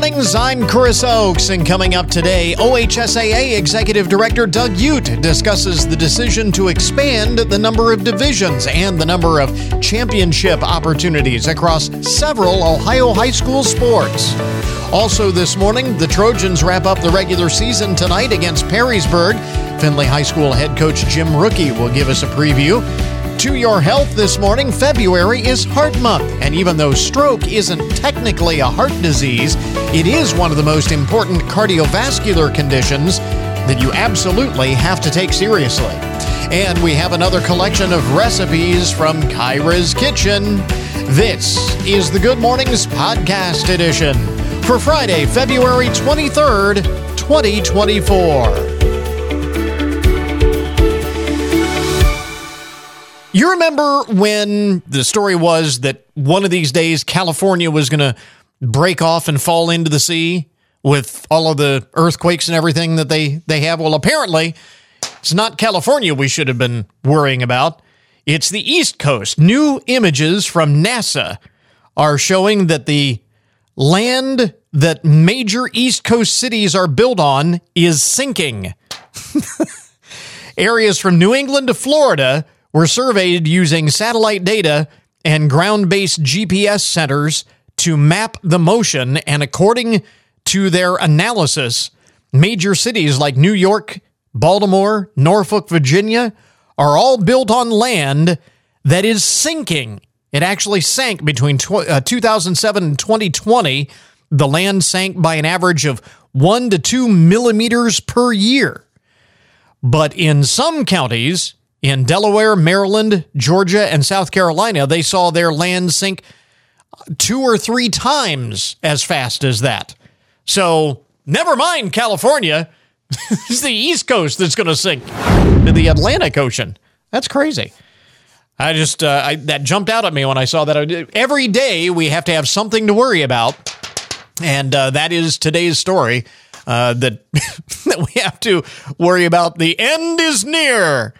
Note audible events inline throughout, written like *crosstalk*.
mornings. I'm Chris Oakes, and coming up today, OHSAA Executive Director Doug Ute discusses the decision to expand the number of divisions and the number of championship opportunities across several Ohio high school sports. Also, this morning, the Trojans wrap up the regular season tonight against Perrysburg. Findlay High School head coach Jim Rucki will give us a preview. To your health this morning, February is Heart Month, and even though stroke isn't technically a heart disease, it is one of the most important cardiovascular conditions that you absolutely have to take seriously. And we have another collection of recipes from Kyra's Kitchen. This is the Good Mornings Podcast Edition for Friday, February 23rd, 2024. You remember when the story was that one of these days California was going to break off and fall into the sea with all of the earthquakes and everything that they, they have? Well, apparently, it's not California we should have been worrying about. It's the East Coast. New images from NASA are showing that the land that major East Coast cities are built on is sinking. *laughs* Areas from New England to Florida were surveyed using satellite data and ground based GPS centers to map the motion. And according to their analysis, major cities like New York, Baltimore, Norfolk, Virginia are all built on land that is sinking. It actually sank between tw- uh, 2007 and 2020. The land sank by an average of one to two millimeters per year. But in some counties, in Delaware, Maryland, Georgia, and South Carolina, they saw their land sink two or three times as fast as that. So, never mind California. *laughs* it's the East Coast that's going to sink to the Atlantic Ocean. That's crazy. I just, uh, I, that jumped out at me when I saw that. Every day we have to have something to worry about. And uh, that is today's story uh, that, *laughs* that we have to worry about. The end is near.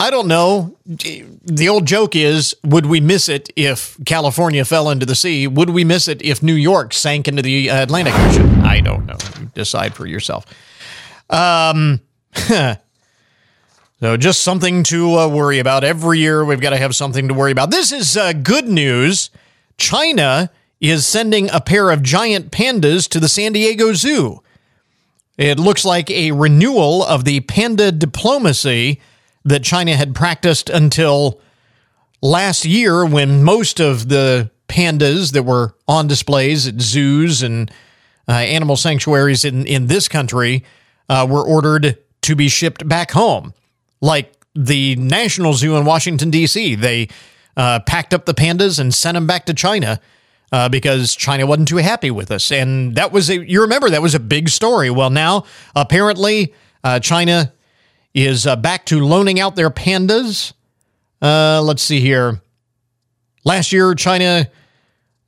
I don't know. The old joke is would we miss it if California fell into the sea? Would we miss it if New York sank into the Atlantic Ocean? I don't know. You decide for yourself. Um, *laughs* so just something to uh, worry about. Every year we've got to have something to worry about. This is uh, good news. China is sending a pair of giant pandas to the San Diego Zoo. It looks like a renewal of the panda diplomacy that China had practiced until last year when most of the pandas that were on displays at zoos and uh, animal sanctuaries in, in this country uh, were ordered to be shipped back home. Like the National Zoo in Washington, D.C., they uh, packed up the pandas and sent them back to China. Uh, because China wasn't too happy with us. And that was a, you remember, that was a big story. Well, now apparently uh, China is uh, back to loaning out their pandas. Uh, let's see here. Last year, China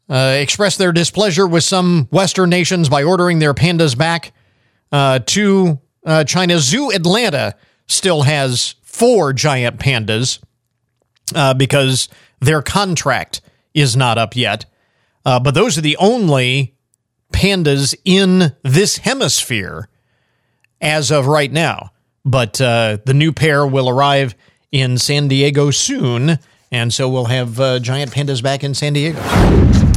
uh, expressed their displeasure with some Western nations by ordering their pandas back uh, to uh, China. Zoo Atlanta still has four giant pandas uh, because their contract is not up yet. but those are the only pandas in this hemisphere as of right now. But uh, the new pair will arrive in San Diego soon, and so we'll have uh, giant pandas back in San Diego.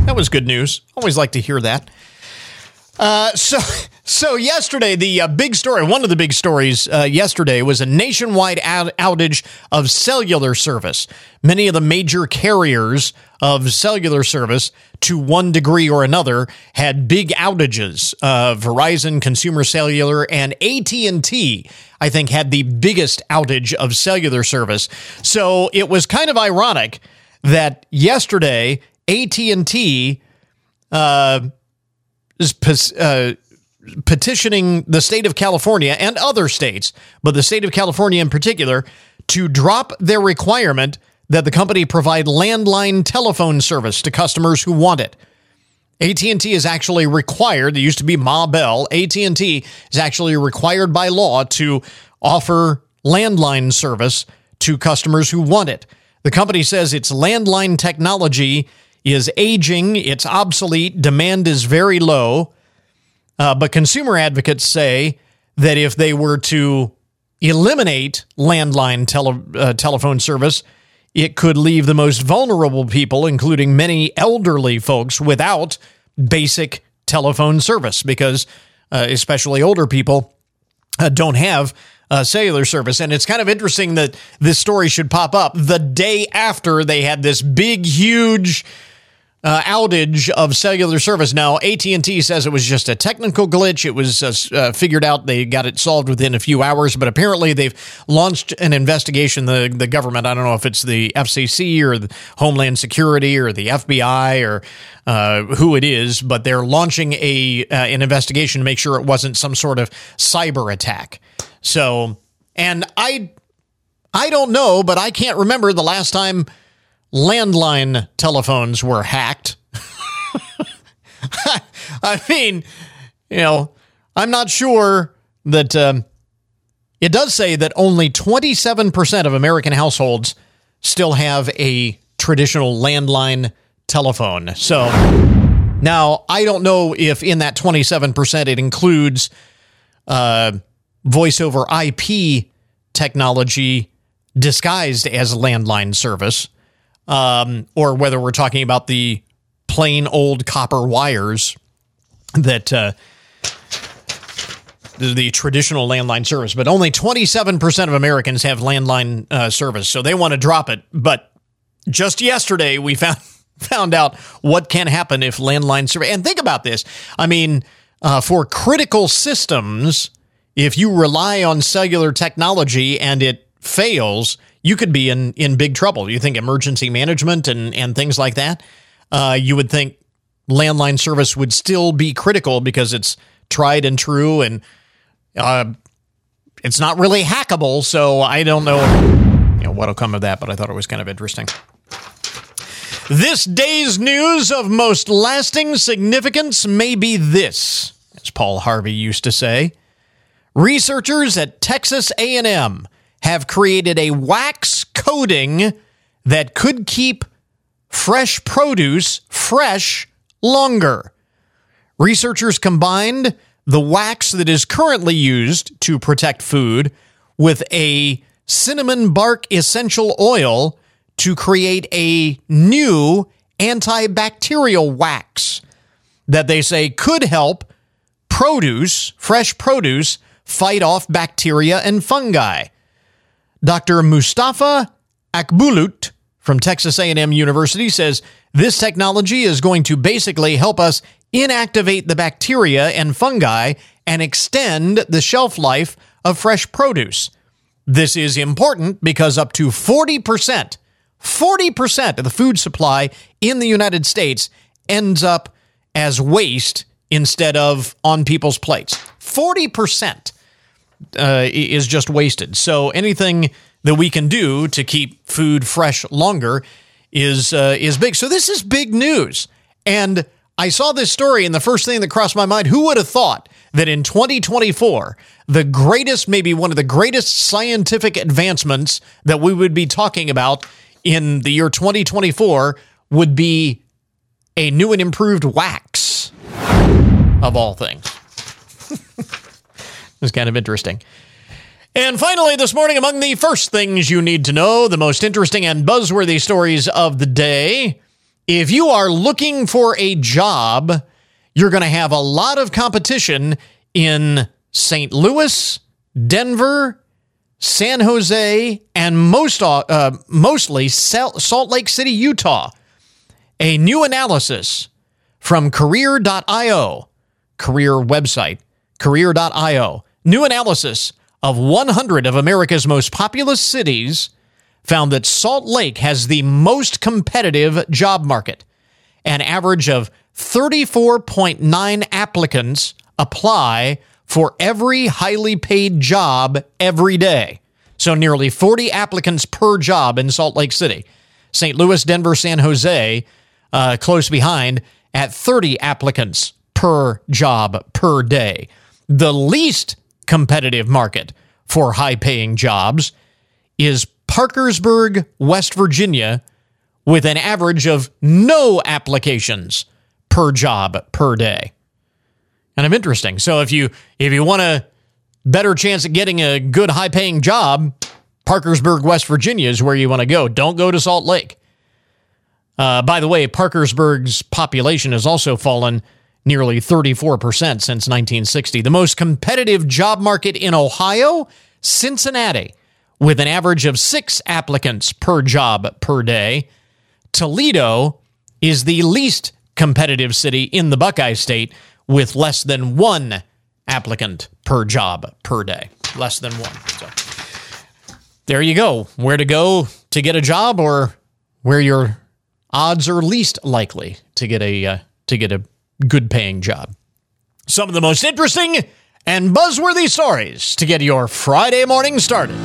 That was good news. Always like to hear that. Uh, so, *laughs* so yesterday, the uh, big story, one of the big stories uh, yesterday was a nationwide out- outage of cellular service. Many of the major carriers of cellular service, to one degree or another, had big outages. Uh, Verizon, Consumer Cellular, and AT and T, I think, had the biggest outage of cellular service. So it was kind of ironic that yesterday AT and T. Uh, uh, petitioning the state of California and other states, but the state of California in particular, to drop their requirement that the company provide landline telephone service to customers who want it. AT&T is actually required, it used to be Ma Bell, AT&T is actually required by law to offer landline service to customers who want it. The company says its landline technology is aging, it's obsolete, demand is very low. Uh, but consumer advocates say that if they were to eliminate landline tele, uh, telephone service, it could leave the most vulnerable people, including many elderly folks, without basic telephone service because, uh, especially older people, uh, don't have uh, cellular service. And it's kind of interesting that this story should pop up the day after they had this big, huge uh, outage of cellular service. Now, AT&T says it was just a technical glitch. It was uh, uh, figured out. They got it solved within a few hours, but apparently they've launched an investigation. The the government, I don't know if it's the FCC or Homeland Security or the FBI or uh, who it is, but they're launching a uh, an investigation to make sure it wasn't some sort of cyber attack. So, and I I don't know, but I can't remember the last time landline telephones were hacked. *laughs* I mean, you know, I'm not sure that um, it does say that only 27% of American households still have a traditional landline telephone. So now I don't know if in that 27% it includes uh, voice over IP technology disguised as landline service um, or whether we're talking about the plain old copper wires that uh, the, traditional landline service. But only 27% of Americans have landline uh, service, so they want to drop it. But just yesterday, we *laughs* found found out what can happen if landline service. And think about this. I mean, uh, for critical systems, if you rely on cellular technology and it fails, you could be in in big trouble. You think emergency management and and things like that. Uh, you would think landline service would still be critical because it's tried and true and uh, it's not really hackable. So I don't know, you know what'll come of that, but I thought it was kind of interesting. This day's news of most lasting significance may be this, as Paul Harvey used to say. Researchers at Texas A&M have created a wax coating that could keep fresh produce fresh longer. Researchers combined the wax that is currently used to protect food with a cinnamon bark essential oil to create a new antibacterial wax that they say could help produce, fresh produce, fight off bacteria and fungi. Dr. Mustafa Akbulut from Texas A&M University says this technology is going to basically help us inactivate the bacteria and fungi and extend the shelf life of fresh produce. This is important because up to 40%, 40% of the food supply in the United States ends up as waste instead of on people's plates. 40% uh, is just wasted. So anything that we can do to keep food fresh longer is uh, is big. So this is big news. And I saw this story, and the first thing that crossed my mind: who would have thought that in 2024, the greatest, maybe one of the greatest scientific advancements that we would be talking about in the year 2024 would be a new and improved wax of all things. *laughs* It's kind of interesting. And finally, this morning, among the first things you need to know, the most interesting and buzzworthy stories of the day. If you are looking for a job, you're going to have a lot of competition in St. Louis, Denver, San Jose, and most uh, mostly Salt Lake City, Utah. A new analysis from career.io, career website, career.io New analysis of 100 of America's most populous cities found that Salt Lake has the most competitive job market. An average of 34.9 applicants apply for every highly paid job every day. So nearly 40 applicants per job in Salt Lake City. St. Louis, Denver, San Jose, uh, close behind at 30 applicants per job per day. The least competitive market for high paying jobs is Parkersburg, West Virginia, with an average of no applications per job per day. Kind of interesting. So if you if you want a better chance at getting a good high paying job, Parkersburg, West Virginia is where you want to go. Don't go to Salt Lake. Uh, by the way, Parkersburg's population has also fallen nearly 34% since 1960. The most competitive job market in Ohio, Cincinnati, with an average of six applicants per job per day. Toledo is the least competitive city in the Buckeye State with less than one applicant per job per day. Less than one. So there you go. Where to go to get a job or where your odds are least likely to get a uh, to get a good paying job. Some of the most interesting and buzzworthy stories to get your Friday morning started.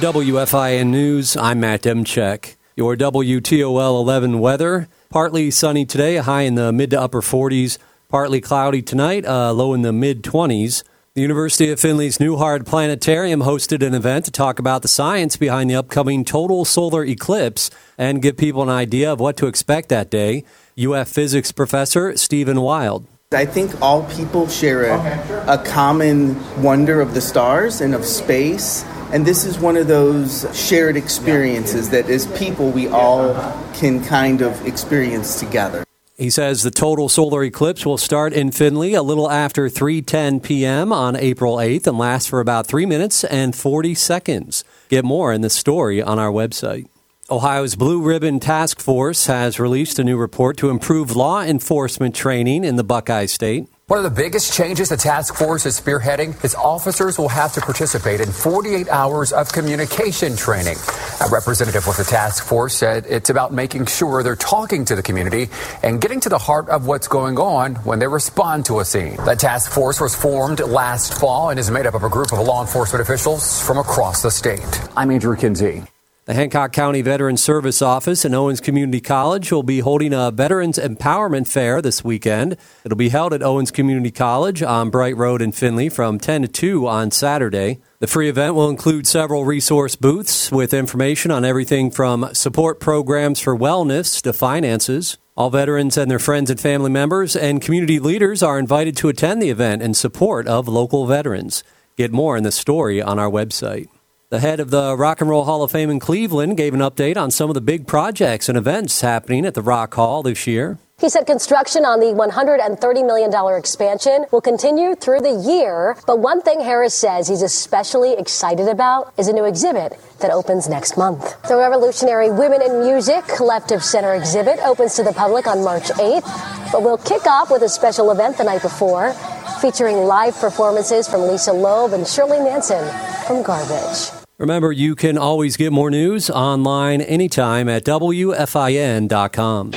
WFIN News, I'm Matt Demchek. Your WTOL 11 weather, partly sunny today, high in the mid to upper 40s, partly cloudy tonight, uh, low in the mid 20s. The University of Findlay's Newhart Planetarium hosted an event to talk about the science behind the upcoming total solar eclipse and give people an idea of what to expect that day. UF physics professor Stephen Wild. I think all people share a, a common wonder of the stars and of space. And this is one of those shared experiences that as people we all can kind of experience together. He says the total solar eclipse will start in Findlay a little after 3:10 p.m. on April 8th and last for about 3 minutes and 40 seconds. Get more in the story on our website. Ohio's Blue Ribbon Task Force has released a new report to improve law enforcement training in the Buckeye State. One of the biggest changes the task force is spearheading is officers will have to participate in 48 hours of communication training. A representative with the task force said it's about making sure they're talking to the community and getting to the heart of what's going on when they respond to a scene. The task force was formed last fall and is made up of a group of law enforcement officials from across the state. I'm Andrew Kinsey. The Hancock County Veterans Service Office and Owens Community College will be holding a Veterans Empowerment Fair this weekend. It'll be held at Owens Community College on Bright Road in Findlay from 10 to 2 on Saturday. The free event will include several resource booths with information on everything from support programs for wellness to finances. All veterans and their friends and family members and community leaders are invited to attend the event in support of local veterans. Get more in the story on our website. The head of the Rock and Roll Hall of Fame in Cleveland gave an update on some of the big projects and events happening at the Rock Hall this year. He said construction on the $130 million expansion will continue through the year. But one thing Harris says he's especially excited about is a new exhibit that opens next month. The Revolutionary Women in Music Left of Center exhibit opens to the public on March 8th, but will kick off with a special event the night before featuring live performances from Lisa Loeb and Shirley Manson from Garbage. Remember, you can always get more news online anytime at WFIN.com.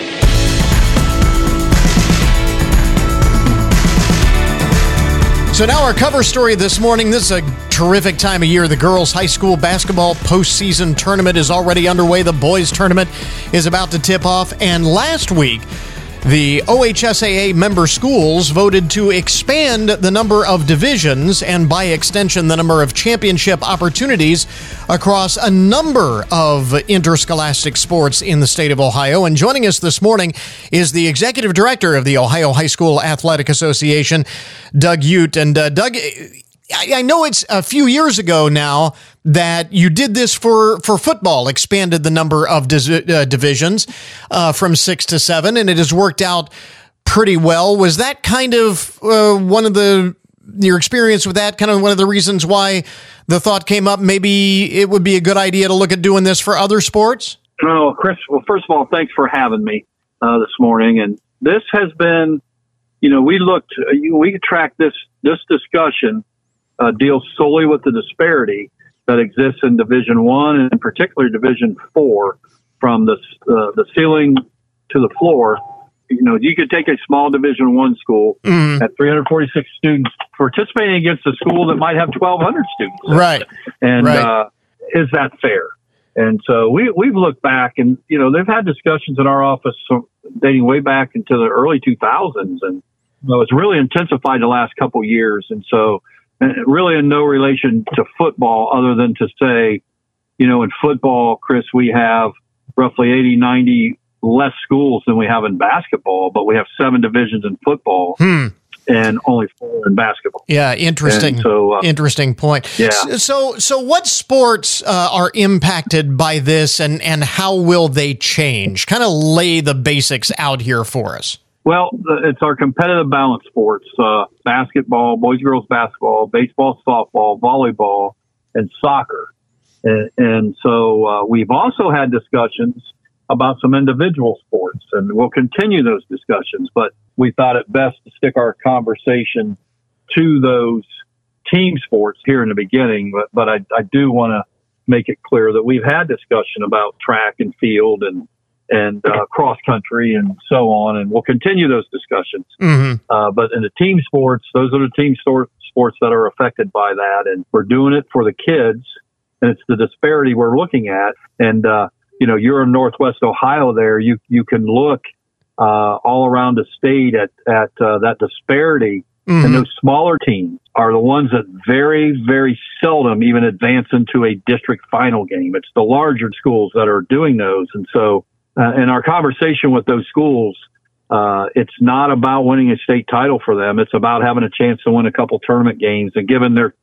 So now our cover story this morning. This is a terrific time of year. The girls' high school basketball postseason tournament is already underway. The boys' tournament is about to tip off. And last week, the OHSAA member schools voted to expand the number of divisions and, by extension, the number of championship opportunities across a number of interscholastic sports in the state of Ohio. And joining us this morning is the executive director of the Ohio High School Athletic Association, Doug Ute. And uh, Doug, I know it's a few years ago now that you did this for, for football, expanded the number of uh, divisions uh, from six to seven, and it has worked out pretty well. Was that kind of uh, one of the your experience with that kind of one of the reasons why the thought came up? Maybe it would be a good idea to look at doing this for other sports. No, Chris. Well, first of all, thanks for having me uh, this morning. And this has been, you know, we looked, we tracked this this discussion uh, deals solely with the disparity that exists in Division One and in particular Division Four, from the uh, the ceiling to the floor. You know, you could take a small Division One school mm-hmm. at 346 students participating against a school that might have 1,200 students. Right. And right. Uh, is that fair? And so we we've looked back, and you know, they've had discussions in our office dating way back into the early 2000s, and you know, it's really intensified the last couple years. And so really in no relation to football other than to say, you know, in football, Chris, we have roughly 80, 90 less schools than we have in basketball, but we have seven divisions in football. Hmm. And only four in basketball. Yeah, interesting. And so, uh, interesting point. Yeah. So, so what sports uh, are impacted by this, and and how will they change? Kind of lay the basics out here for us. Well, it's our competitive balance sports: uh, basketball, boys, girls basketball, baseball, softball, volleyball, and soccer. And, and so uh, we've also had discussions about some individual sports, and we'll continue those discussions. But we thought it best to stick our conversation to those team sports here in the beginning. But but I, I do want to make it clear that we've had discussion about track and field and and uh, cross country and so on, and we'll continue those discussions. hmm Uh, but in the team sports, those are the team stor- sports that are affected by that, and we're doing it for the kids, and it's the disparity we're looking at. And uh, you know, you're in Northwest Ohio. There, you you can look uh, all around the state at at uh, that disparity, and those smaller teams are the ones that very very seldom even advance into a district final game. It's the larger schools that are doing those, and so uh, in our conversation with those schools uh, it's not about winning a state title for them. It's about having a chance to win a couple tournament games and giving their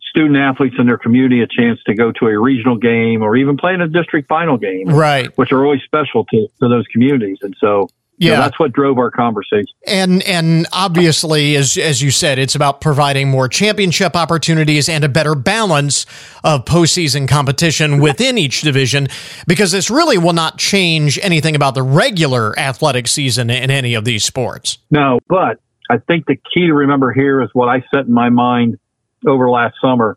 student athletes in their community a chance to go to a regional game or even play in a district final game, Right. which are always special to, to those communities. And so, Yeah. that's what drove our conversation. And and obviously, as as you said, it's about providing more championship opportunities and a better balance of postseason competition within each division, because this really will not change anything about the regular athletic season in any of these sports. No, but I think the key to remember here is what I set in my mind over last summer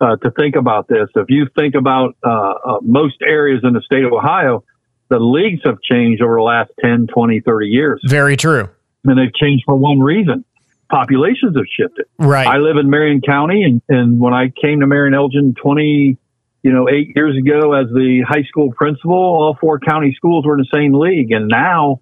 uh, to think about this. If you think about uh, uh, most areas in the state of Ohio, the leagues have changed over the last 10, 20, 30 years. Very true. And they've changed for one reason. Populations have shifted. Right. I live in Marion County, and, and when I came to Marion Elgin 20, you know, eight years ago as the high school principal, all four county schools were in the same league. And now,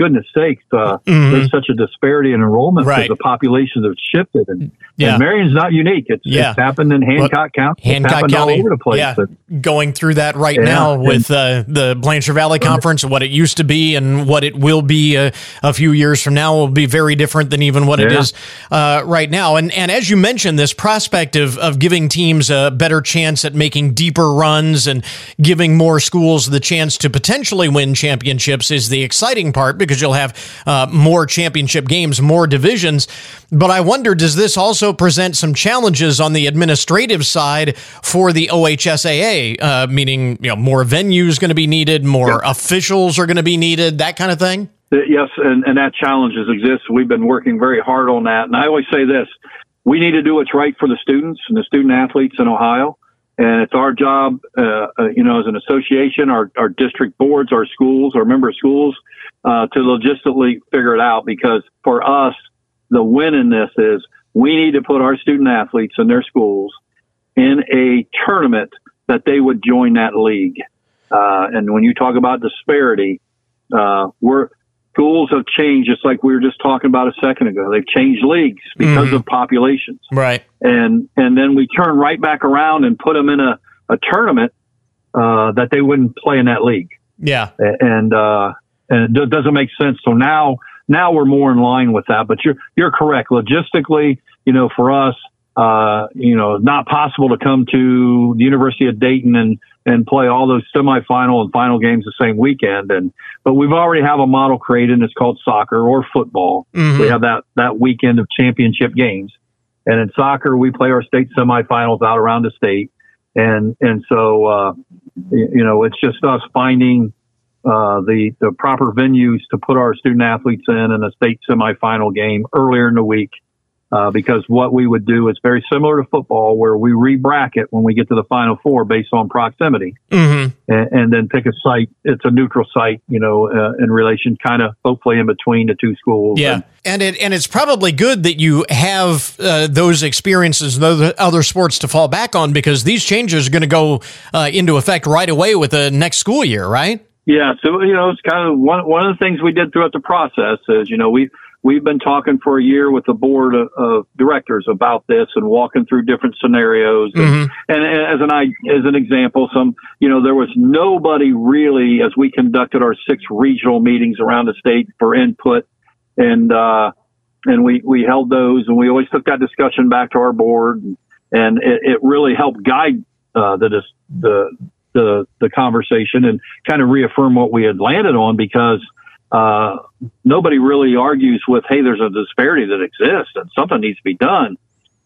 goodness sakes, uh, Mhm. there's such a disparity in enrollment because Right. the populations have shifted. And, Yeah. and Marion's not unique. It's, Yeah. it's happened in Hancock County. It's Hancock County, all over the place. yeah, But- going through that right Yeah, now with uh, the Blanchard Valley Conference, what it used to be and what it will be uh, a few years from now will be very different than even what it is uh, right now. And and as you mentioned, this prospect of of giving teams a better chance at making deeper runs and giving more schools the chance to potentially win championships is the exciting part because you'll have uh, more championship games, more divisions. But I wonder, does this also present some challenges on the administrative side for the OHSAA? Uh, meaning, you know, more venues going to be needed, more officials are going to be needed, that kind of thing. Uh, Yes, and, and that challenges exist. We've been working very hard on that. And I always say this we need to do what's right for the students and the student athletes in Ohio. And it's our job, uh, uh, you know, as an association, our, our district boards, our schools, our member schools, uh, to logistically figure it out. Because for us, the win in this is we need to put our student athletes in their schools in a tournament that they would join that league. Uh, and when you talk about disparity, uh, we're schools have changed just like we were just talking about a second ago. They've changed leagues because Mhm. of populations. Right. And and then we turn right back around and put them in a, a tournament uh, that they wouldn't play in that league. Yeah. And uh, and it do- doesn't make sense. So now now we're more in line with that. But you're you're correct. Logistically, you know, for us, uh, you know, not possible to come to the University of Dayton and and play all those semifinal and final games the same weekend. And but we've already have a model created. and It's called soccer or football. Mhm. We have that that weekend of championship games. And in soccer, we play our state semifinals out around the state. And and so uh, you know, it's just us finding uh, the the proper venues to put our student athletes in in a state semifinal game earlier in the week. Uh, because what we would do is very similar to football, where we re-bracket when we get to the final four based on proximity, hmm and, and then pick a site. It's a neutral site, you know, uh, in relation, kind of hopefully in between the two schools. Yeah, And- and it and it's probably good that you have uh, those experiences, those other sports to fall back on, because these changes are going to go uh, into effect right away with the next school year, right? Yeah, so you know, it's kind of one one of the things we did throughout the process is, you know, we we've been talking for a year with the board of, of directors about this and walking through different scenarios. Mm-hmm. And, and as an as an example, some you know there was nobody really as we conducted our six regional meetings around the state for input, and uh, and we we held those, and we always took that discussion back to our board, and it, it really helped guide uh, the the the the conversation and kind of reaffirm what we had landed on because uh, nobody really argues with, hey, there's a disparity that exists and something needs to be done.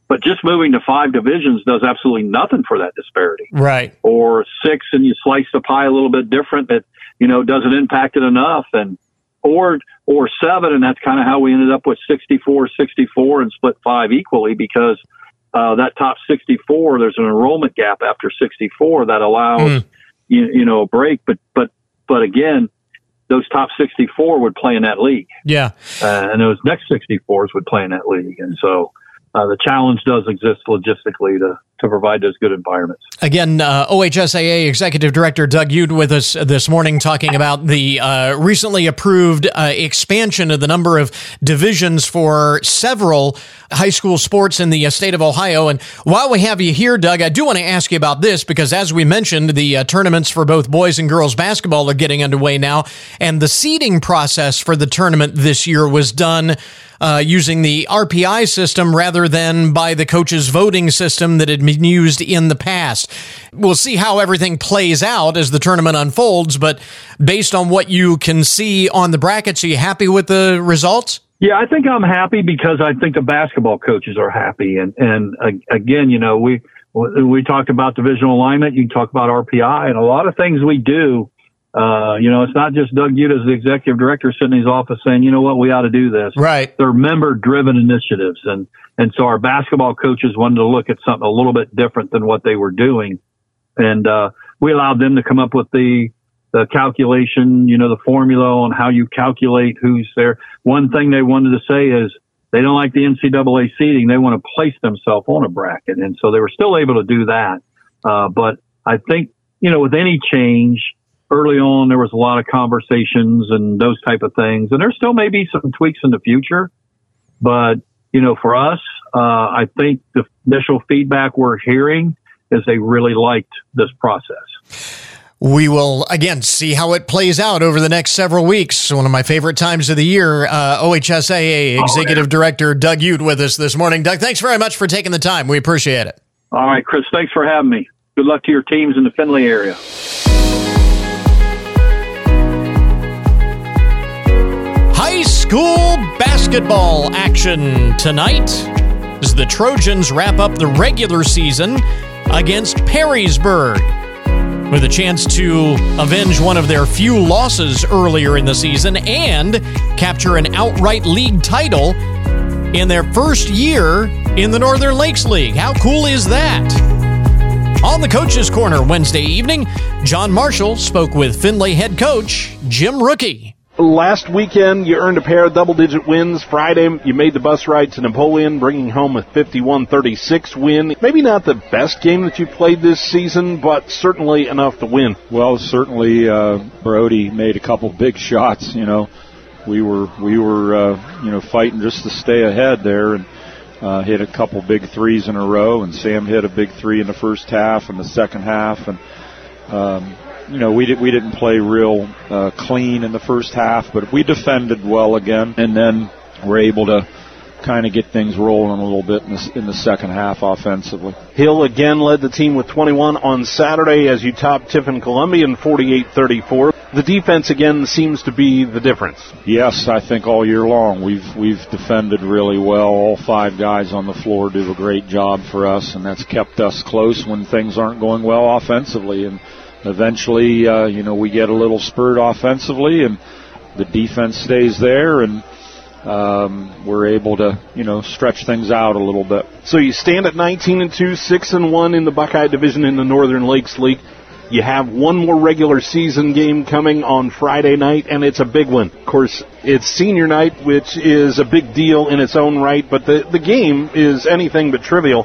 But just moving to five divisions does absolutely nothing for that disparity. Right. Or six and you slice the pie a little bit different that, you know, doesn't impact it enough. And, or, or seven. And that's kind of how we ended up with 64, 64 and split five equally because, uh, that top 64, there's an enrollment gap after 64 that allows, Mm. you, you know, a break. But, but, but again, those top 64 would play in that league, Yeah. uh, and those next 64s would play in that league. And so uh, the challenge does exist logistically to, to provide those good environments. Again, uh, OHSAA Executive Director Doug Ute with us this morning talking about the uh, recently approved uh, expansion of the number of divisions for several high school sports in the uh, state of Ohio. And while we have you here, Doug, I do want to ask you about this because, as we mentioned, the uh, tournaments for both boys and girls basketball are getting underway now. And the seeding process for the tournament this year was done uh, using the RPI system rather than by the coaches' voting system that had been used in the past. We'll see how everything plays out as the tournament unfolds, but based on what you can see on the brackets, are you happy with the results? Yeah, I think I'm happy because I think the basketball coaches are happy. And, and again, you know, we, we talked about divisional alignment. You talk about RPI and a lot of things we do. Uh, you know, it's not just Doug Ute as the executive director sitting in his office saying, you know what, we ought to do this. Right. They're member driven initiatives. And, and so our basketball coaches wanted to look at something a little bit different than what they were doing. And, uh, we allowed them to come up with the, the calculation, you know, the formula on how you calculate who's there. One thing they wanted to say is they don't like the NCAA seeding. They want to place themselves on a bracket. And so they were still able to do that. Uh, but I think, you know, with any change early on, there was a lot of conversations and those type of things. And there still may be some tweaks in the future. But, you know, for us, uh, I think the initial feedback we're hearing is they really liked this process. We will again see how it plays out over the next several weeks. One of my favorite times of the year. Uh, OHSAA Executive Director Doug Ute with us this morning. Doug, thanks very much for taking the time. We appreciate it. All right, Chris, thanks for having me. Good luck to your teams in the Findlay area. School basketball action tonight as the Trojans wrap up the regular season against Perrysburg with a chance to avenge one of their few losses earlier in the season and capture an outright league title in their first year in the Northern Lakes League. How cool is that? On the Coach's Corner Wednesday evening, John Marshall spoke with Findlay head coach Jim Rucki. Last weekend, you earned a pair of double digit wins. Friday, you made the bus ride to Napoleon, bringing home a 51 36 win. Maybe not the best game that you played this season, but certainly enough to win. Well, certainly, uh, Brody made a couple big shots. You know, we were we were uh, you know fighting just to stay ahead there, and uh, hit a couple big threes in a row. And Sam hit a big three in the first half and the second half, and um, you know we did we didn't play real uh, clean in the first half, but we defended well again, and then we're able to kind of get things rolling a little bit in the, in the second half offensively. Hill again led the team with 21 on Saturday as you topped Tiffin Columbian 48-34. The defense again seems to be the difference. Yes, I think all year long we've we've defended really well. All five guys on the floor do a great job for us, and that's kept us close when things aren't going well offensively. And eventually, uh, you know, we get a little spurt offensively, and the defense stays there, and um, we're able to, you know, stretch things out a little bit. So you stand at 19 and 2, 6 and 1 in the Buckeye division in the Northern Lakes League. You have one more regular season game coming on Friday night, and it's a big one. Of course, it's senior night, which is a big deal in its own right, but the, the game is anything but trivial.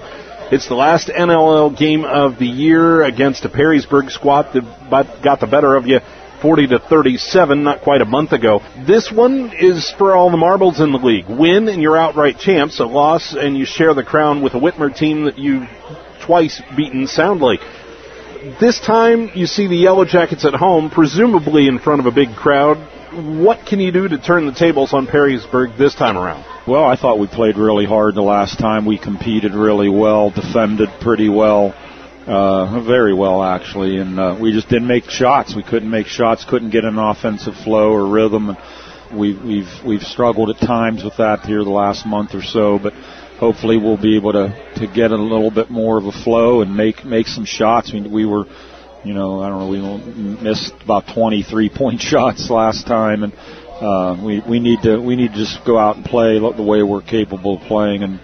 It's the last NLL game of the year against a Perrysburg squad that got the better of you 40 to 37, not quite a month ago. This one is for all the marbles in the league. Win and you're outright champs. A loss and you share the crown with a Whitmer team that you twice beaten Sound Lake. This time you see the Yellow Jackets at home, presumably in front of a big crowd. What can you do to turn the tables on Perrysburg this time around? Well, I thought we played really hard the last time. We competed really well, defended pretty well, uh, very well actually, and uh, we just didn't make shots. We couldn't make shots, couldn't get an offensive flow or rhythm. And we, we've we've struggled at times with that here the last month or so, but hopefully we'll be able to to get a little bit more of a flow and make make some shots. I mean, we were, you know, I don't know, we missed about 23 *laughs* point shots last time, and uh, we we need to we need to just go out and play the way we're capable of playing and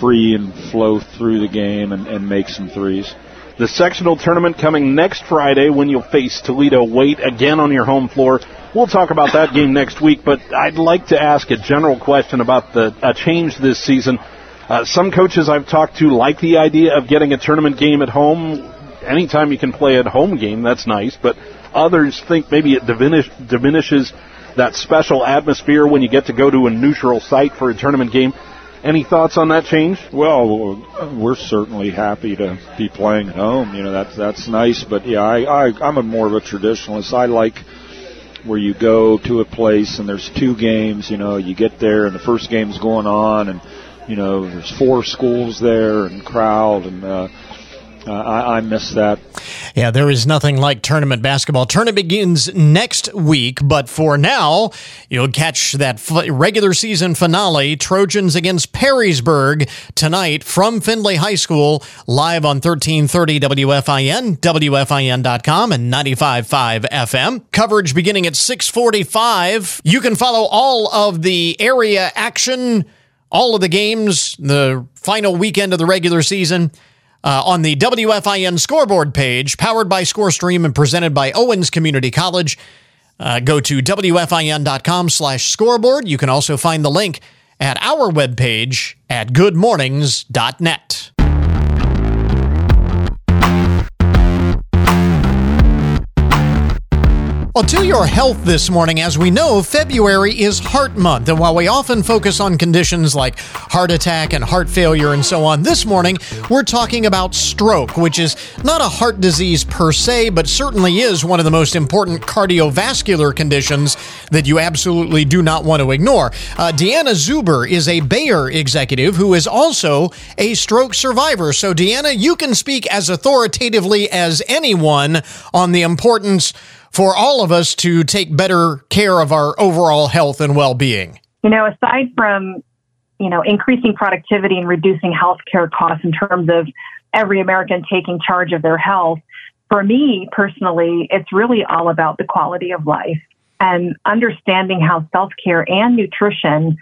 free and flow through the game and, and make some threes. The sectional tournament coming next Friday when you'll face Toledo Waite again on your home floor. We'll talk about that game *laughs* next week, but I'd like to ask a general question about the a change this season. Uh, some coaches I've talked to like the idea of getting a tournament game at home. Anytime you can play at home game, that's nice, but others think maybe it diminish, diminishes that special atmosphere when you get to go to a neutral site for a tournament game. Any thoughts on that change? Well, we're certainly happy to be playing at home. You know, that's that's nice. But yeah, I, I I'm a more of a traditionalist. I like where you go to a place and there's two games. You know, you get there and the first game's going on, and you know there's four schools there and crowd and. uh uh, I, I miss that. Yeah, there is nothing like tournament basketball. Tournament begins next week, but for now, you'll catch that f- regular season finale, Trojans against Perrysburg, tonight from Findlay High School, live on 1330 WFIN, WFIN.com, and 95.5 FM. Coverage beginning at 645. You can follow all of the area action, all of the games, the final weekend of the regular season uh, on the WFIN scoreboard page, powered by ScoreStream and presented by Owens Community College. Uh, go to WFIN.com slash scoreboard. You can also find the link at our webpage at goodmornings.net. Well, to your health this morning, as we know, February is Heart Month. And while we often focus on conditions like heart attack and heart failure and so on, this morning we're talking about stroke, which is not a heart disease per se, but certainly is one of the most important cardiovascular conditions that you absolutely do not want to ignore. Uh, Deanna Zuber is a Bayer executive who is also a stroke survivor. So, Deanna, you can speak as authoritatively as anyone on the importance for all of us to take better care of our overall health and well-being? You know, aside from, you know, increasing productivity and reducing healthcare costs in terms of every American taking charge of their health, for me personally, it's really all about the quality of life and understanding how self-care and nutrition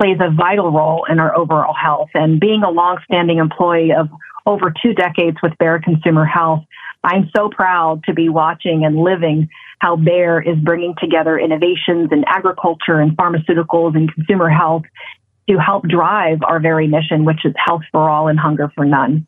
plays a vital role in our overall health. And being a long-standing employee of over two decades with Bayer Consumer Health, I'm so proud to be watching and living how Bayer is bringing together innovations in agriculture and pharmaceuticals and consumer health to help drive our very mission, which is health for all and hunger for none.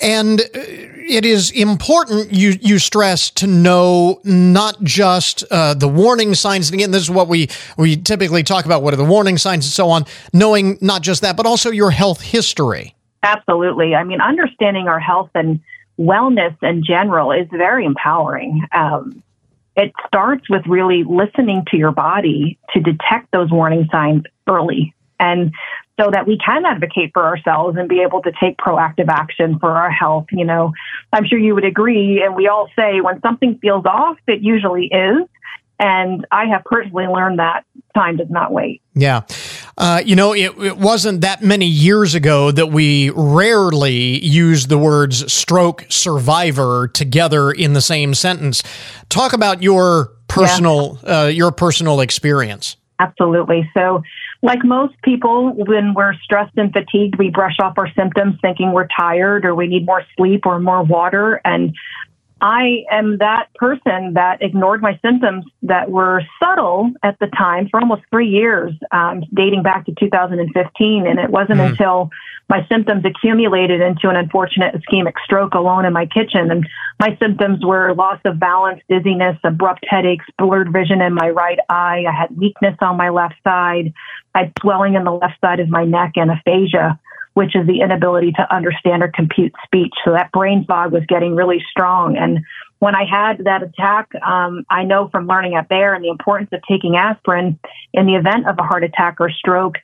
And uh, it is important, you, you stress, to know not just uh, the warning signs. And again, this is what we, we typically talk about what are the warning signs and so on, knowing not just that, but also your health history. Absolutely. I mean, understanding our health and wellness in general is very empowering. Um, it starts with really listening to your body to detect those warning signs early. And so that we can advocate for ourselves and be able to take proactive action for our health. You know, I'm sure you would agree. And we all say when something feels off, it usually is. And I have personally learned that time does not wait. Yeah. Uh, you know, it, it, wasn't that many years ago that we rarely used the words stroke survivor together in the same sentence. Talk about your personal, yeah. uh, your personal experience. Absolutely. So, like most people, when we're stressed and fatigued, we brush off our symptoms thinking we're tired or we need more sleep or more water. And I am that person that ignored my symptoms that were subtle at the time for almost three years, um, dating back to 2015. And it wasn't mm. until my symptoms accumulated into an unfortunate ischemic stroke alone in my kitchen. And my symptoms were loss of balance, dizziness, abrupt headaches, blurred vision in my right eye. I had weakness on my left side. I had swelling in the left side of my neck and aphasia which is the inability to understand or compute speech. So that brain fog was getting really strong. And when I had that attack, um, I know from learning at Bayer and the importance of taking aspirin in the event of a heart attack or stroke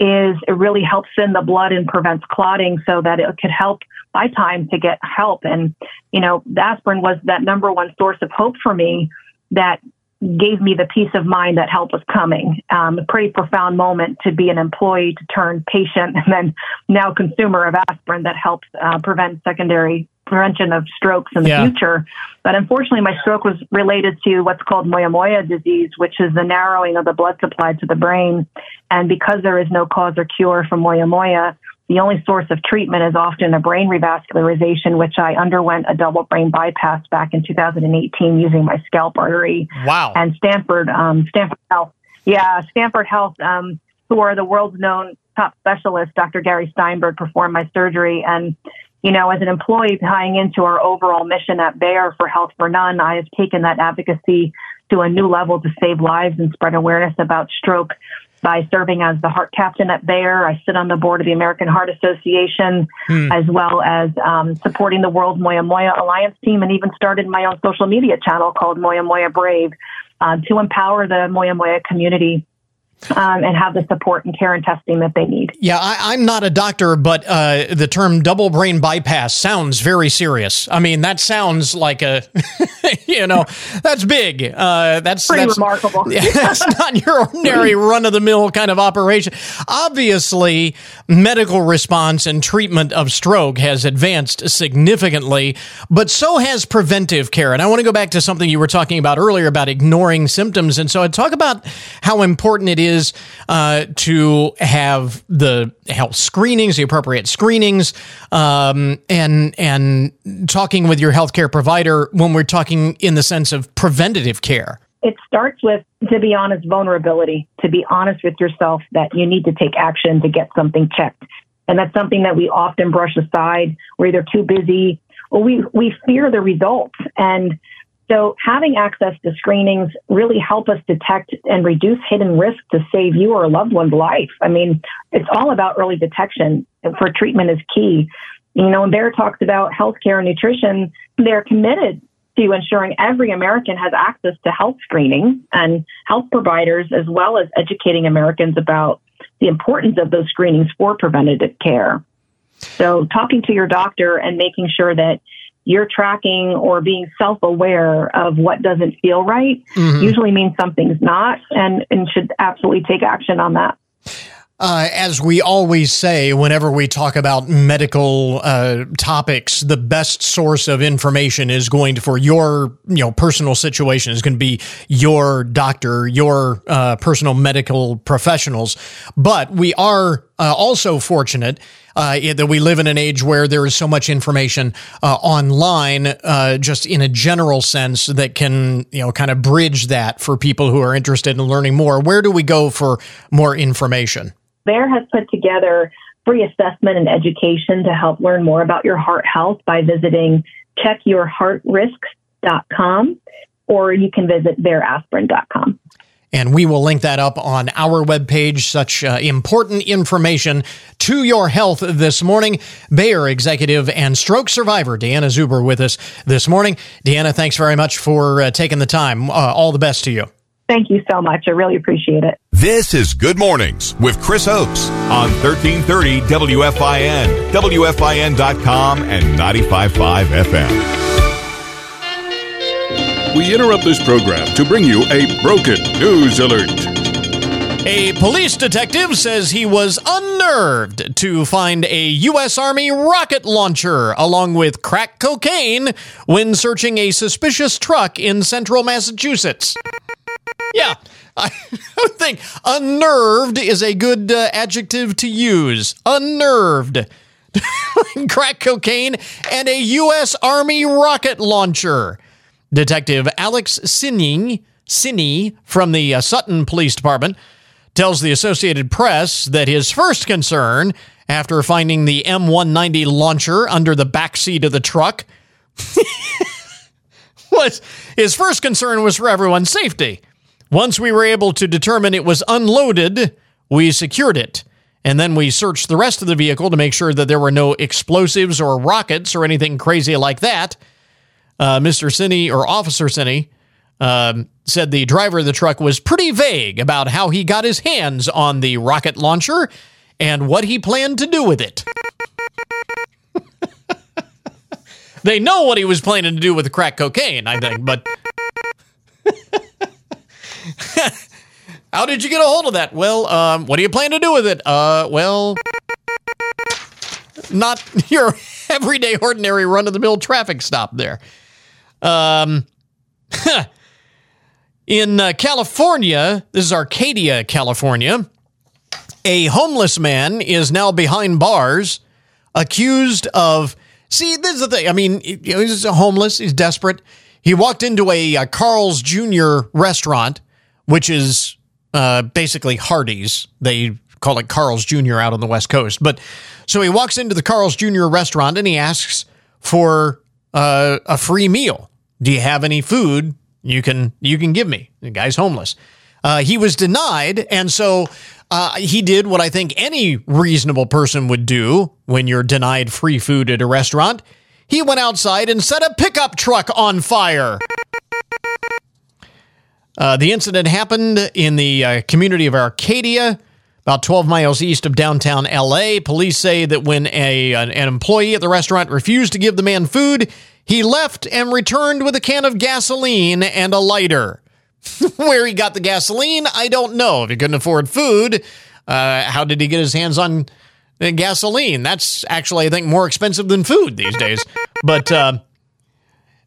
is it really helps in the blood and prevents clotting so that it could help by time to get help. And, you know, aspirin was that number one source of hope for me that gave me the peace of mind that help was coming. Um, a pretty profound moment to be an employee to turn patient *laughs* and then now consumer of aspirin that helps uh, prevent secondary prevention of strokes in the yeah. future. But unfortunately, my stroke was related to what's called moyamoya disease, which is the narrowing of the blood supply to the brain. And because there is no cause or cure for moyamoya, the only source of treatment is often a brain revascularization, which I underwent a double brain bypass back in 2018 using my scalp artery. Wow. And Stanford, um, Stanford Health. Yeah, Stanford Health, um, who are the world's known top specialists, Dr. Gary Steinberg performed my surgery. And, you know, as an employee tying into our overall mission at Bayer for Health for None, I have taken that advocacy to a new level to save lives and spread awareness about stroke by serving as the heart captain at Bayer. I sit on the board of the American Heart Association, hmm. as well as um, supporting the World Moya Moya Alliance team, and even started my own social media channel called Moya Moya Brave uh, to empower the Moya Moya community um, and have the support and care and testing that they need. Yeah, I, am not a doctor, but uh, the term double brain bypass sounds very serious. I mean, that sounds like a, *laughs* you know, that's big. Uh, that's pretty that's, remarkable. Yeah, *laughs* that's not your ordinary run of the mill kind of operation. Obviously, medical response and treatment of stroke has advanced significantly, but so has preventive care. And I want to go back to something you were talking about earlier about ignoring symptoms. And so I talk about how important it is is uh, to have the health screenings, the appropriate screenings, um, and and talking with your healthcare provider when we're talking in the sense of preventative care. It starts with, to be honest, vulnerability. To be honest with yourself that you need to take action to get something checked, and that's something that we often brush aside. We're either too busy or we we fear the results and so having access to screenings really help us detect and reduce hidden risk to save you or a loved one's life. I mean, it's all about early detection for treatment is key. You know, when Bayer talks about healthcare and nutrition, they're committed to ensuring every American has access to health screening and health providers, as well as educating Americans about the importance of those screenings for preventative care. So talking to your doctor and making sure that you're tracking or being self aware of what doesn't feel right mm-hmm. usually means something's not and, and should absolutely take action on that. Uh, as we always say, whenever we talk about medical uh, topics, the best source of information is going to, for your you know personal situation is going to be your doctor, your uh, personal medical professionals. But we are uh, also fortunate uh, that we live in an age where there is so much information uh, online, uh, just in a general sense, that can you know kind of bridge that for people who are interested in learning more. Where do we go for more information? Bayer has put together free assessment and education to help learn more about your heart health by visiting checkyourheartrisks.com or you can visit bayeraspirin.com. And we will link that up on our webpage. Such uh, important information to your health this morning. Bayer executive and stroke survivor Deanna Zuber with us this morning. Deanna, thanks very much for uh, taking the time. Uh, all the best to you. Thank you so much. I really appreciate it. This is Good Mornings with Chris Oakes on 1330 WFIN, WFIN.com, and 95.5 FM. We interrupt this program to bring you a broken news alert. A police detective says he was unnerved to find a U.S. Army rocket launcher along with crack cocaine when searching a suspicious truck in central Massachusetts. Yeah, *laughs* I think unnerved is a good uh, adjective to use. Unnerved *laughs* crack cocaine, and a U.S. Army rocket launcher. Detective Alex Sinning, from the uh, Sutton Police Department tells the Associated Press that his first concern after finding the M190 launcher under the back seat of the truck *laughs* was his first concern was for everyone's safety. Once we were able to determine it was unloaded, we secured it. And then we searched the rest of the vehicle to make sure that there were no explosives or rockets or anything crazy like that. Uh, Mr. Sinney or Officer Sinney um, said the driver of the truck was pretty vague about how he got his hands on the rocket launcher and what he planned to do with it. *laughs* they know what he was planning to do with the crack cocaine, I think, but. *laughs* How did you get a hold of that? Well, um, what do you plan to do with it? Uh, well, not *laughs* your everyday, ordinary, run of the mill traffic stop there. Um, *laughs* in uh, California, this is Arcadia, California. A homeless man is now behind bars, accused of. See, this is the thing. I mean, he's homeless. He's desperate. He walked into a, a Carl's Jr. restaurant, which is uh, basically Hardee's. They call it Carl's Jr. out on the West Coast. But so he walks into the Carl's Jr. restaurant and he asks for uh, a free meal. Do you have any food you can you can give me? The guy's homeless. Uh, he was denied, and so uh, he did what I think any reasonable person would do when you're denied free food at a restaurant. He went outside and set a pickup truck on fire. Uh, the incident happened in the uh, community of Arcadia, about 12 miles east of downtown LA. Police say that when a, an, an employee at the restaurant refused to give the man food, he left and returned with a can of gasoline and a lighter. *laughs* Where he got the gasoline, I don't know. If he couldn't afford food, uh, how did he get his hands on gasoline? That's actually, I think, more expensive than food these days. But uh,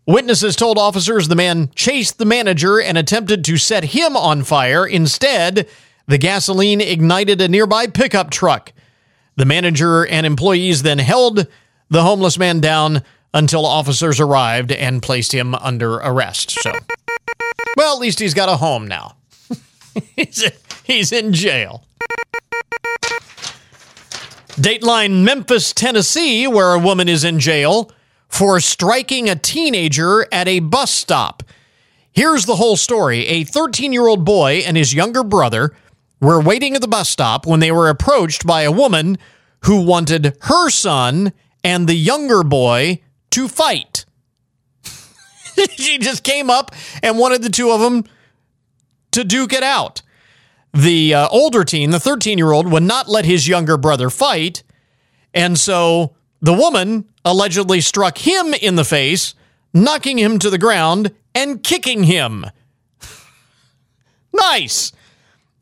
Witnesses told officers the man chased the manager and attempted to set him on fire. Instead, the gasoline ignited a nearby pickup truck. The manager and employees then held the homeless man down until officers arrived and placed him under arrest. So, well, at least he's got a home now. *laughs* he's, he's in jail. Dateline Memphis, Tennessee, where a woman is in jail for striking a teenager at a bus stop. Here's the whole story a 13 year old boy and his younger brother were waiting at the bus stop when they were approached by a woman who wanted her son and the younger boy to fight. *laughs* she just came up and wanted the two of them to duke it out. The uh, older teen, the 13 year old, would not let his younger brother fight. And so the woman allegedly struck him in the face, knocking him to the ground and kicking him. *laughs* nice.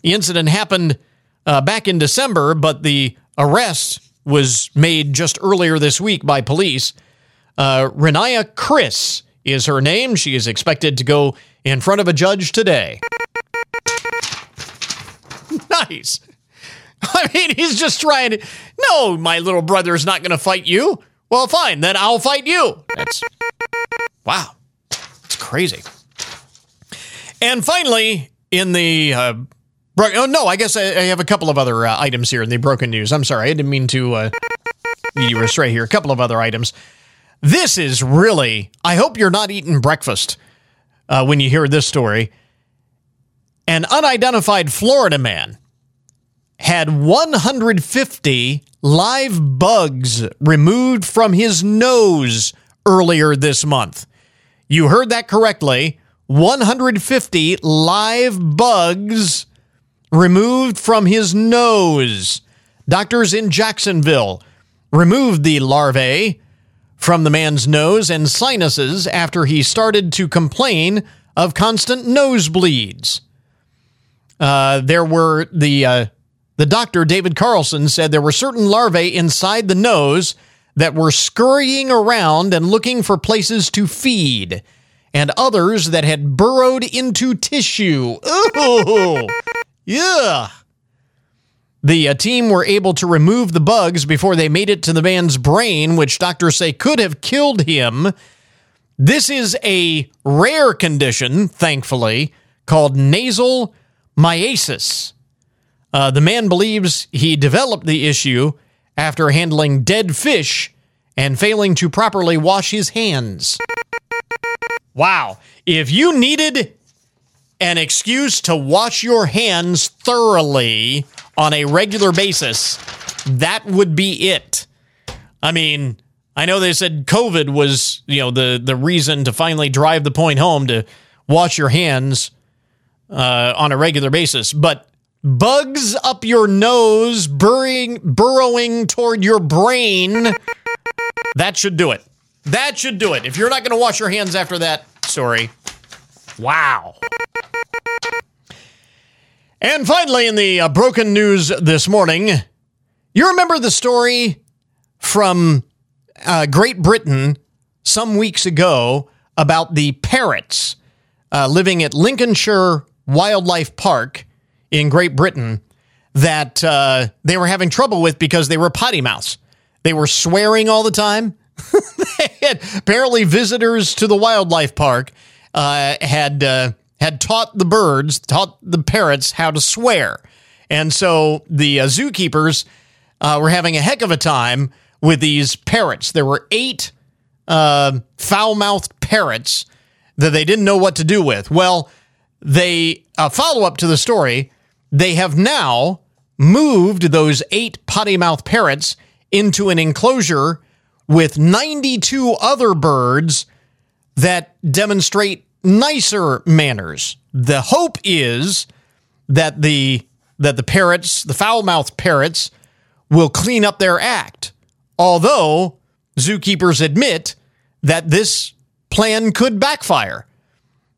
The incident happened uh, back in December, but the arrest was made just earlier this week by police. Uh, Renaya Chris is her name. She is expected to go in front of a judge today. *laughs* nice. I mean, he's just trying to. No, my little brother is not going to fight you. Well, fine, then I'll fight you. That's. Wow. It's crazy. And finally, in the. Uh, bro- oh, no, I guess I, I, have a couple of other uh, items here in the broken news. I'm sorry, I didn't mean to uh, you astray here. A couple of other items. This is really. I hope you're not eating breakfast uh, when you hear this story. An unidentified Florida man had 150 live bugs removed from his nose earlier this month. You heard that correctly. 150 live bugs removed from his nose. Doctors in Jacksonville removed the larvae from the man's nose and sinuses after he started to complain of constant nosebleeds. Uh, there were the uh, the doctor, David Carlson, said there were certain larvae inside the nose that were scurrying around and looking for places to feed, and others that had burrowed into tissue. *laughs* Ooh, yeah. The uh, team were able to remove the bugs before they made it to the man's brain, which doctors say could have killed him. This is a rare condition, thankfully, called nasal myiasis. Uh, the man believes he developed the issue after handling dead fish and failing to properly wash his hands. Wow. If you needed an excuse to wash your hands thoroughly on a regular basis, that would be it. I mean, I know they said COVID was, you know, the the reason to finally drive the point home to wash your hands uh, on a regular basis, but bugs up your nose, burrowing burrowing toward your brain, that should do it. That should do it. If you're not going to wash your hands after that, sorry. Wow. And finally, in the uh, broken news this morning, you remember the story from uh, Great Britain some weeks ago about the parrots uh, living at Lincolnshire Wildlife Park in Great Britain that uh, they were having trouble with because they were potty mouths. They were swearing all the time. *laughs* had, apparently, visitors to the wildlife park uh, had uh, had taught the birds, taught the parrots how to swear, and so the uh, zookeepers uh, were having a heck of a time with these parrots. There were eight uh, foul mouthed parrots that they didn't know what to do with. Well, they uh, follow up to the story. They have now moved those eight potty mouth parrots into an enclosure with 92 other birds that demonstrate nicer manners. The hope is that the that the parrots, the foul-mouthed parrots, will clean up their act. Although zookeepers admit that this plan could backfire.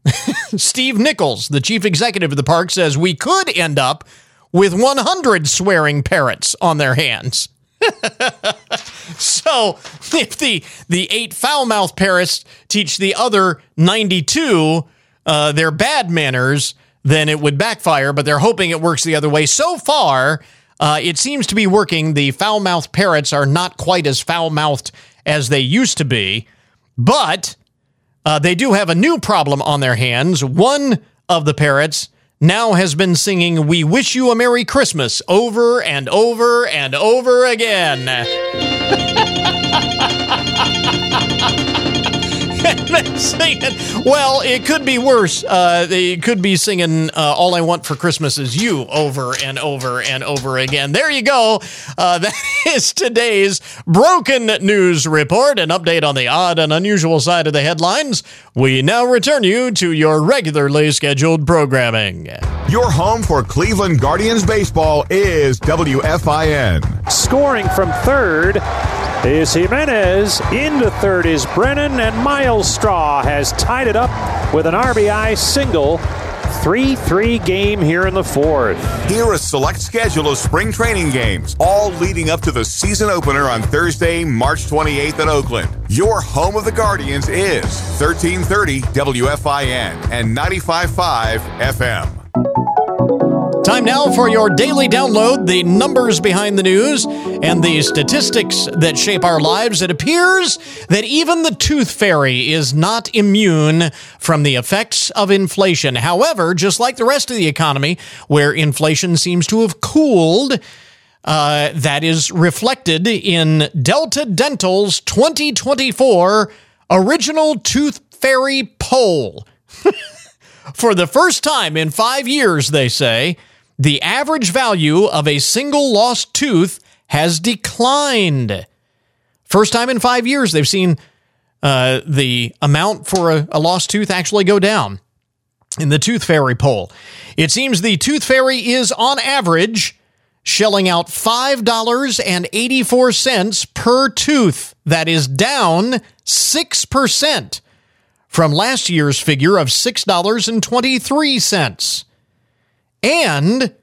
*laughs* Steve Nichols, the chief executive of the park, says we could end up with 100 swearing parrots on their hands. *laughs* so if the the eight foul mouthed parrots teach the other 92 uh, their bad manners, then it would backfire. But they're hoping it works the other way. So far, uh, it seems to be working. The foul mouthed parrots are not quite as foul mouthed as they used to be, but uh, they do have a new problem on their hands. One of the parrots now has been singing We Wish You a Merry Christmas over and over and over again. *laughs* singing. Well, it could be worse. Uh, they could be singing uh, "All I Want for Christmas Is You" over and over and over again. There you go. Uh, *laughs* that is today's broken news report. An update on the odd and unusual side of the headlines. We now return you to your regularly scheduled programming. Your home for Cleveland Guardians baseball is WFIN. Scoring from third is Giménez. Into third is Brennan, and Myles Straw has tied it up with an RBI single. 3 3 game here in the fourth. Here a select schedule of spring training games, all leading up to the season opener on Thursday, March 28th at Oakland. Your home of the Guardians is 1330 WFIN and 955 FM. Time now for your daily download, the numbers behind the news and the statistics that shape our lives. It appears that even the tooth fairy is not immune from the effects of inflation. However, just like the rest of the economy, where inflation seems to have cooled, uh, that is reflected in Delta Dental's 2024 Original Tooth Fairy Poll. *laughs* For the first time in five years, they say, the average value of a single lost tooth has declined. First time in five years, they've seen uh, the amount for a, a lost tooth actually go down in the Tooth Fairy poll. It seems the Tooth Fairy is on average shelling out $5.84 per tooth. That is down 6% from last year's figure of $6.23. And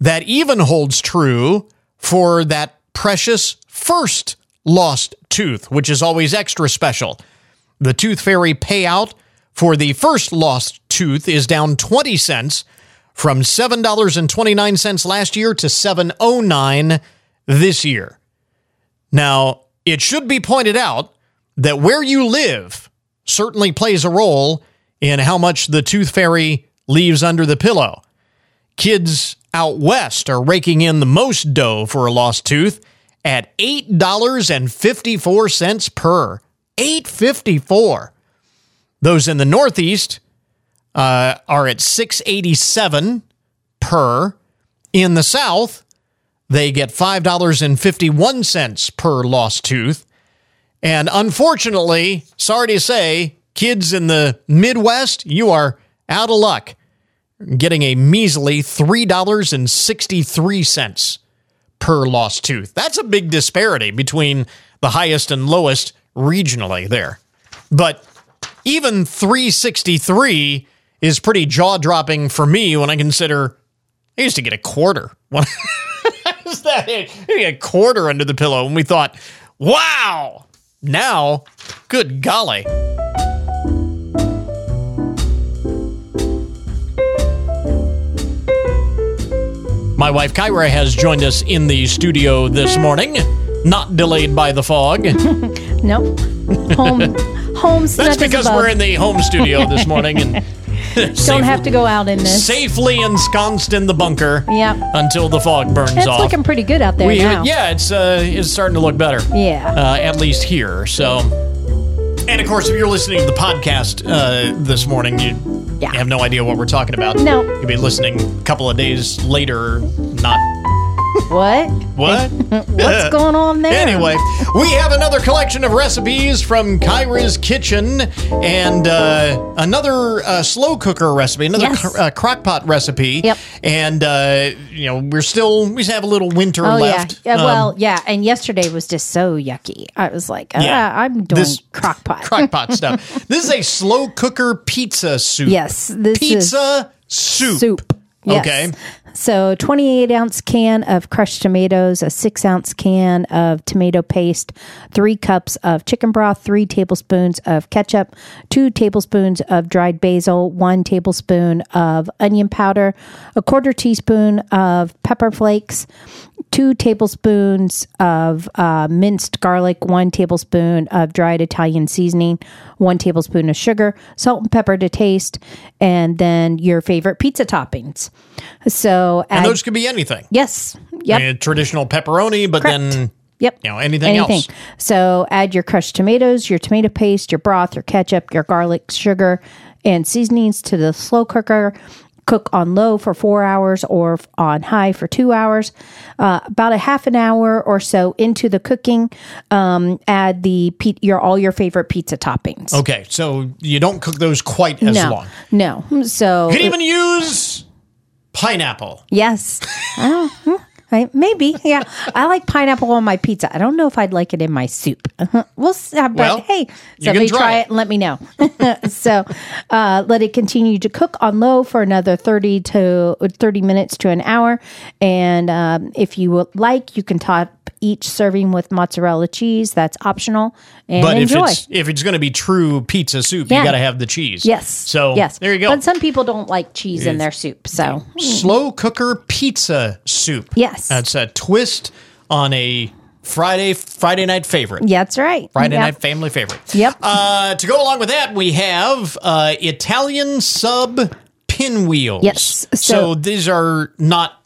that even holds true for that precious first lost tooth, which is always extra special. The Tooth Fairy payout for the first lost tooth is down 20 cents from $7.29 last year to $7.09 this year. Now, it should be pointed out that where you live certainly plays a role in how much the tooth fairy leaves under the pillow. Kids out west are raking in the most dough for a lost tooth at $8.54 per. 854. Those in the northeast uh, are at 687 per. In the south, they get $5.51 per lost tooth. And unfortunately, sorry to say, kids in the Midwest, you are out of luck getting a measly $3.63 per lost tooth. That's a big disparity between the highest and lowest regionally there. But even 363 is pretty jaw-dropping for me when I consider I used to get a quarter. Is *laughs* that? A quarter under the pillow and we thought, "Wow!" Now, good golly. My wife Kyra has joined us in the studio this morning, not delayed by the fog. *laughs* nope. Home, *laughs* home. That's because we're in the home studio this morning and *laughs* don't have to go out in this. Safely ensconced in the bunker. Yep. Until the fog burns it's off. It's looking pretty good out there we, now. Yeah, it's uh, it's starting to look better. Yeah. Uh, at least here. So, and of course, if you're listening to the podcast uh, this morning, you yeah. have no idea what we're talking about. No. You'll be listening a couple of days later, not what? What? *laughs* What's going on there? Anyway, we have another collection of recipes from Kyra's Kitchen and uh, another uh, slow cooker recipe, another Yes. cr- uh, crock pot recipe. Yep. And, uh, you know, we're still, we have a little winter Oh left. yeah, yeah. Um, Well, yeah. And yesterday was just so yucky. I was like, ah, Yeah. I'm doing This- crock pot. *laughs* crock pot stuff. This is a slow cooker pizza soup. Yes, this pizza soup. soup. Yes. Okay. So, 28 ounce can of crushed tomatoes, a six ounce can of tomato paste, three cups of chicken broth, three tablespoons of ketchup, two tablespoons of dried basil, one tablespoon of onion powder, a quarter teaspoon of pepper flakes, two tablespoons of uh, minced garlic, one tablespoon of dried Italian seasoning, one tablespoon of sugar, salt and pepper to taste, and then your favorite pizza toppings. So, And those could be anything. yes, yep, I mean, traditional pepperoni, but Correct. then, yep. you know, anything, else. So add your crushed tomatoes, your tomato paste, your broth, your ketchup, your garlic, sugar, and seasonings to the slow cooker. Cook on low for four hours or on high for two hours. Uh, about a half an hour or so into the cooking, um, add the pe- your all your favorite pizza toppings. Okay, so you don't cook those quite as no, long. no. So You can even use pineapple. Yes. *laughs* oh, hmm, right, maybe. Yeah. *laughs* I like pineapple on my pizza. I don't know if I'd like it in my soup. Uh-huh. We'll see. But Well, hey, somebody try try it. it and let me know. *laughs* so uh, let it continue to cook on low for another 30 to 30 minutes to an hour. And um, if you would like, you can top each serving with mozzarella cheese. That's optional. And but enjoy. if it's if it's going to be true pizza soup, Yeah. you got to have the cheese. yes. So yes. there you go. But some people don't like cheese in their soup. So Slow cooker pizza soup. Yes. That's a twist on a Friday Friday night favorite. yeah, that's right. Friday Yep. night family favorite. Yep. Uh, to go along with that, we have uh, Italian sub pinwheels. Yes, So, so- these are not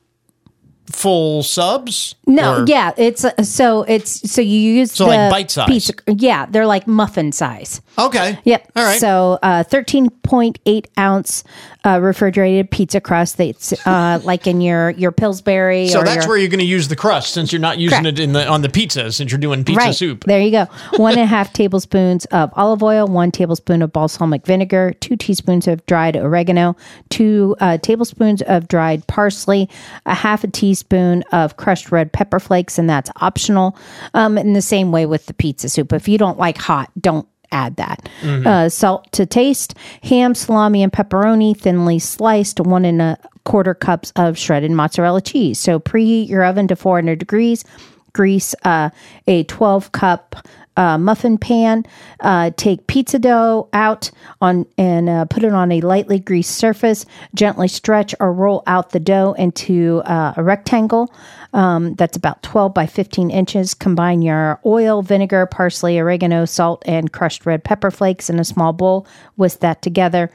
full subs. No, Or- yeah, it's uh, so it's so you use So, the like, bite size? Pizza, yeah, they're like muffin size. Okay. Yep. All right. So, uh, thirteen point eight ounce uh, refrigerated pizza crust. That's uh, like in your your Pillsbury. So that's your, where you're going to use the crust since you're not using Correct. it in the on the pizza since you're doing pizza right. soup. There you go. *laughs* One and a half tablespoons of olive oil, one tablespoon of balsamic vinegar, two teaspoons of dried oregano, two uh, tablespoons of dried parsley, a half a teaspoon of crushed red pepper flakes, and that's optional. Um, in the same way with the pizza soup. If you don't like hot, don't add that. Uh, salt to taste, ham, salami, and pepperoni thinly sliced, one and a quarter cups of shredded mozzarella cheese. So preheat your oven to 400 degrees grease uh, a 12 cup uh, muffin pan. Uh, take pizza dough out on and uh, put it on a lightly greased surface. Gently stretch or roll out the dough into uh, a rectangle um, that's about 12 by 15 inches. Combine your oil, vinegar, parsley, oregano, salt, and crushed red pepper flakes in a small bowl. Whisk that together.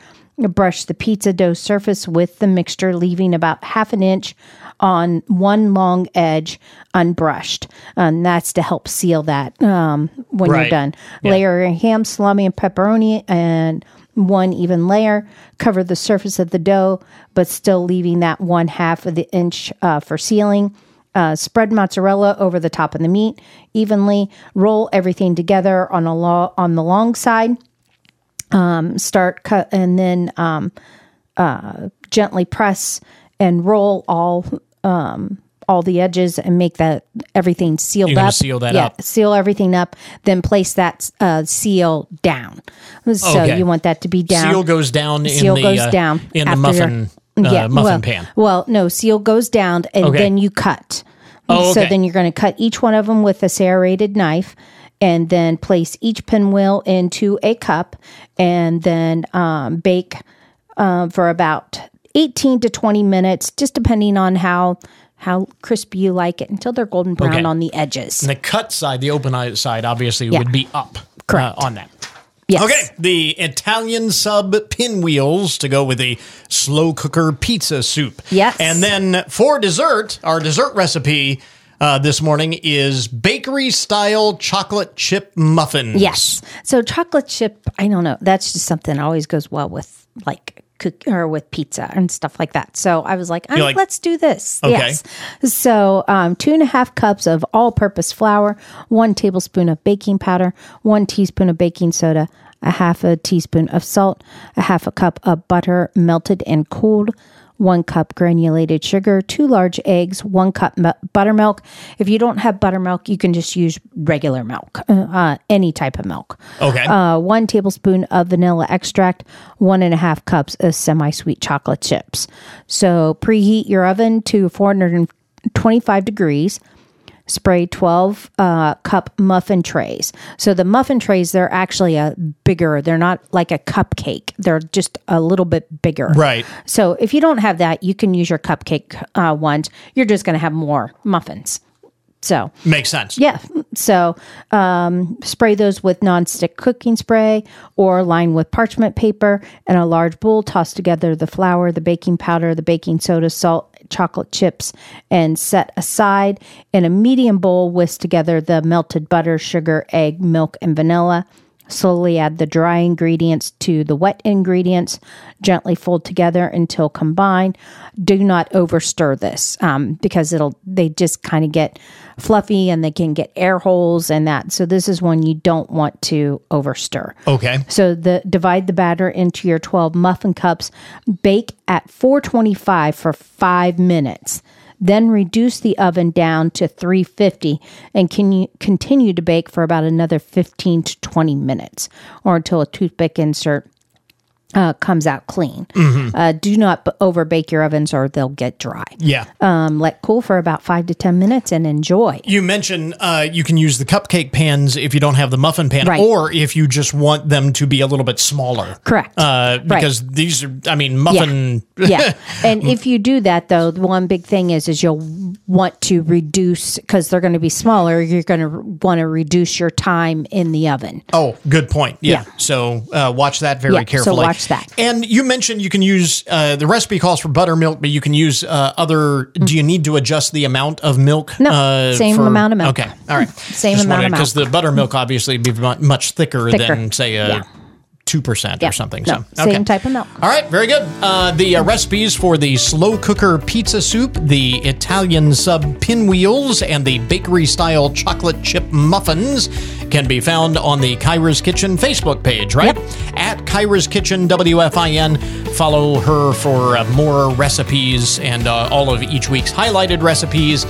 Brush the pizza dough surface with the mixture, leaving about half an inch on one long edge unbrushed. And that's to help seal that um, when Right. you're done. Yeah. Layer your ham, salami, and pepperoni and one even layer. Cover the surface of the dough, but still leaving that one half of the inch uh, for sealing. Uh, spread mozzarella over the top of the meat evenly. Roll everything together on a lo- on the long side. Um, start cut and then um, uh, gently press and roll all um, all the edges and make that everything sealed up. seal that yeah, up. seal everything up. Then place that uh, seal down. So Okay. you want that to be down. Seal goes down in seal the, goes uh, down in the muffin, your- uh, muffin well, pan. Well, no, seal goes down and Okay. then you cut. Oh, So then you're going to cut each one of them with a serrated knife and then place each pinwheel into a cup and then um, bake um, for about 18 to 20 minutes, just depending on how how crispy you like it until they're golden brown Okay. on the edges. And the cut side, the open side, obviously Yeah. would be up Correct. uh, on that. Yes. Okay, the Italian sub pinwheels to go with the slow cooker pizza soup. Yes. And then for dessert, our dessert recipe uh, this morning is bakery style chocolate chip muffins. Yes. So chocolate chip, I don't know. That's just something that always goes well with like cook or with pizza and stuff like that. So I was like, "Ah, like- let's do this. Okay. Yes. So um, two and a half cups of all purpose flour, one tablespoon of baking powder, one teaspoon of baking soda, a half a teaspoon of salt, a half a cup of butter melted and cooled, one cup granulated sugar, two large eggs, one cup mu- buttermilk. If you don't have buttermilk, you can just use regular milk, uh, uh, any type of milk. Okay. Uh, one tablespoon of vanilla extract, one and a half cups of semi sweet chocolate chips. So preheat your oven to 425 degrees. Spray 12 uh, cup muffin trays. So the muffin trays, they're actually a bigger, they're not like a cupcake. They're just a little bit bigger. Right. So if you don't have that, you can use your cupcake uh, ones. You're just going to have more muffins. So Makes sense. yeah. So um, spray those with nonstick cooking spray or line with parchment paper in a large bowl. Toss together the flour, the baking powder, the baking soda, salt, chocolate chips, and set aside. In a medium bowl, whisk together the melted butter, sugar, egg, milk, and vanilla. Slowly add the dry ingredients to the wet ingredients. Gently fold together until combined. Do not overstir this um, because it'll they just kind of get fluffy and they can get air holes and that. So this is one you don't want to overstir. Okay. So the divide the batter into your 12 muffin cups. Bake at 425 for 5 minutes. Then reduce the oven down to 350 and can continue to bake for about another 15 to 20 minutes or until a toothpick insert uh, comes out clean. Mhm. Uh, do not b- over bake your ovens or they'll get dry. Yeah. Um, let cool for about five to 10 minutes and enjoy. You mentioned uh, you can use the cupcake pans if you don't have the muffin pan, Right. or if you just want them to be a little bit smaller. Correct. Uh, because these are, I mean, muffin. yeah. *laughs* And if you do that though, the one big thing is is you'll want to reduce because they're going to be smaller. You're going to want to reduce your time in the oven. Oh, good point. Yeah. Yeah. So uh, watch that very Yeah, so that. And you mentioned you can use uh, the recipe calls for buttermilk, but you can use uh, other. Do you need to adjust the amount of milk? No, uh, same amount of milk. Okay. All right. Same amount of Because the buttermilk obviously would be much thicker, Thicker. than say a. Yeah. Two percent Yeah. or something. No, so same type of milk. All right, very good. Uh, the uh, recipes for the slow cooker pizza soup, the Italian sub pinwheels, and the bakery style chocolate chip muffins can be found on the Kyra's Kitchen Facebook page, right? At Kyra's Kitchen WFIN. Follow her for uh, more recipes and uh, all of each week's highlighted recipes.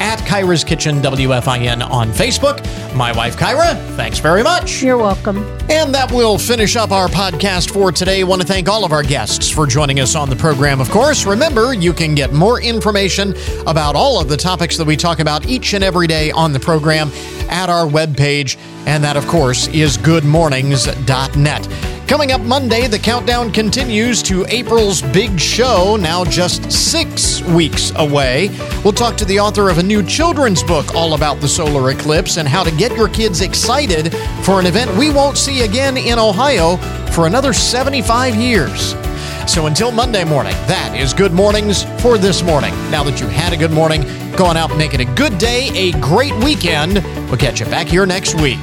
At Kyra's Kitchen WFIN on Facebook. My wife, Kyra, thanks very much. You're welcome. And that will finish up our podcast for today. I want to thank all of our guests for joining us on the program, of course. Remember, you can get more information about all of the topics that we talk about each and every day on the program at our webpage. And that, of course, is goodmornings.net. Coming up Monday, the countdown continues to April's big show, now just six weeks away. We'll talk to the author of a new children's book all about the solar eclipse and how to get your kids excited for an event we won't see again in Ohio for another 75 years. So until Monday morning, that is Good Mornings for this morning. Now that you had a good morning, go on out and make it a good day, a great weekend. We'll catch you back here next week.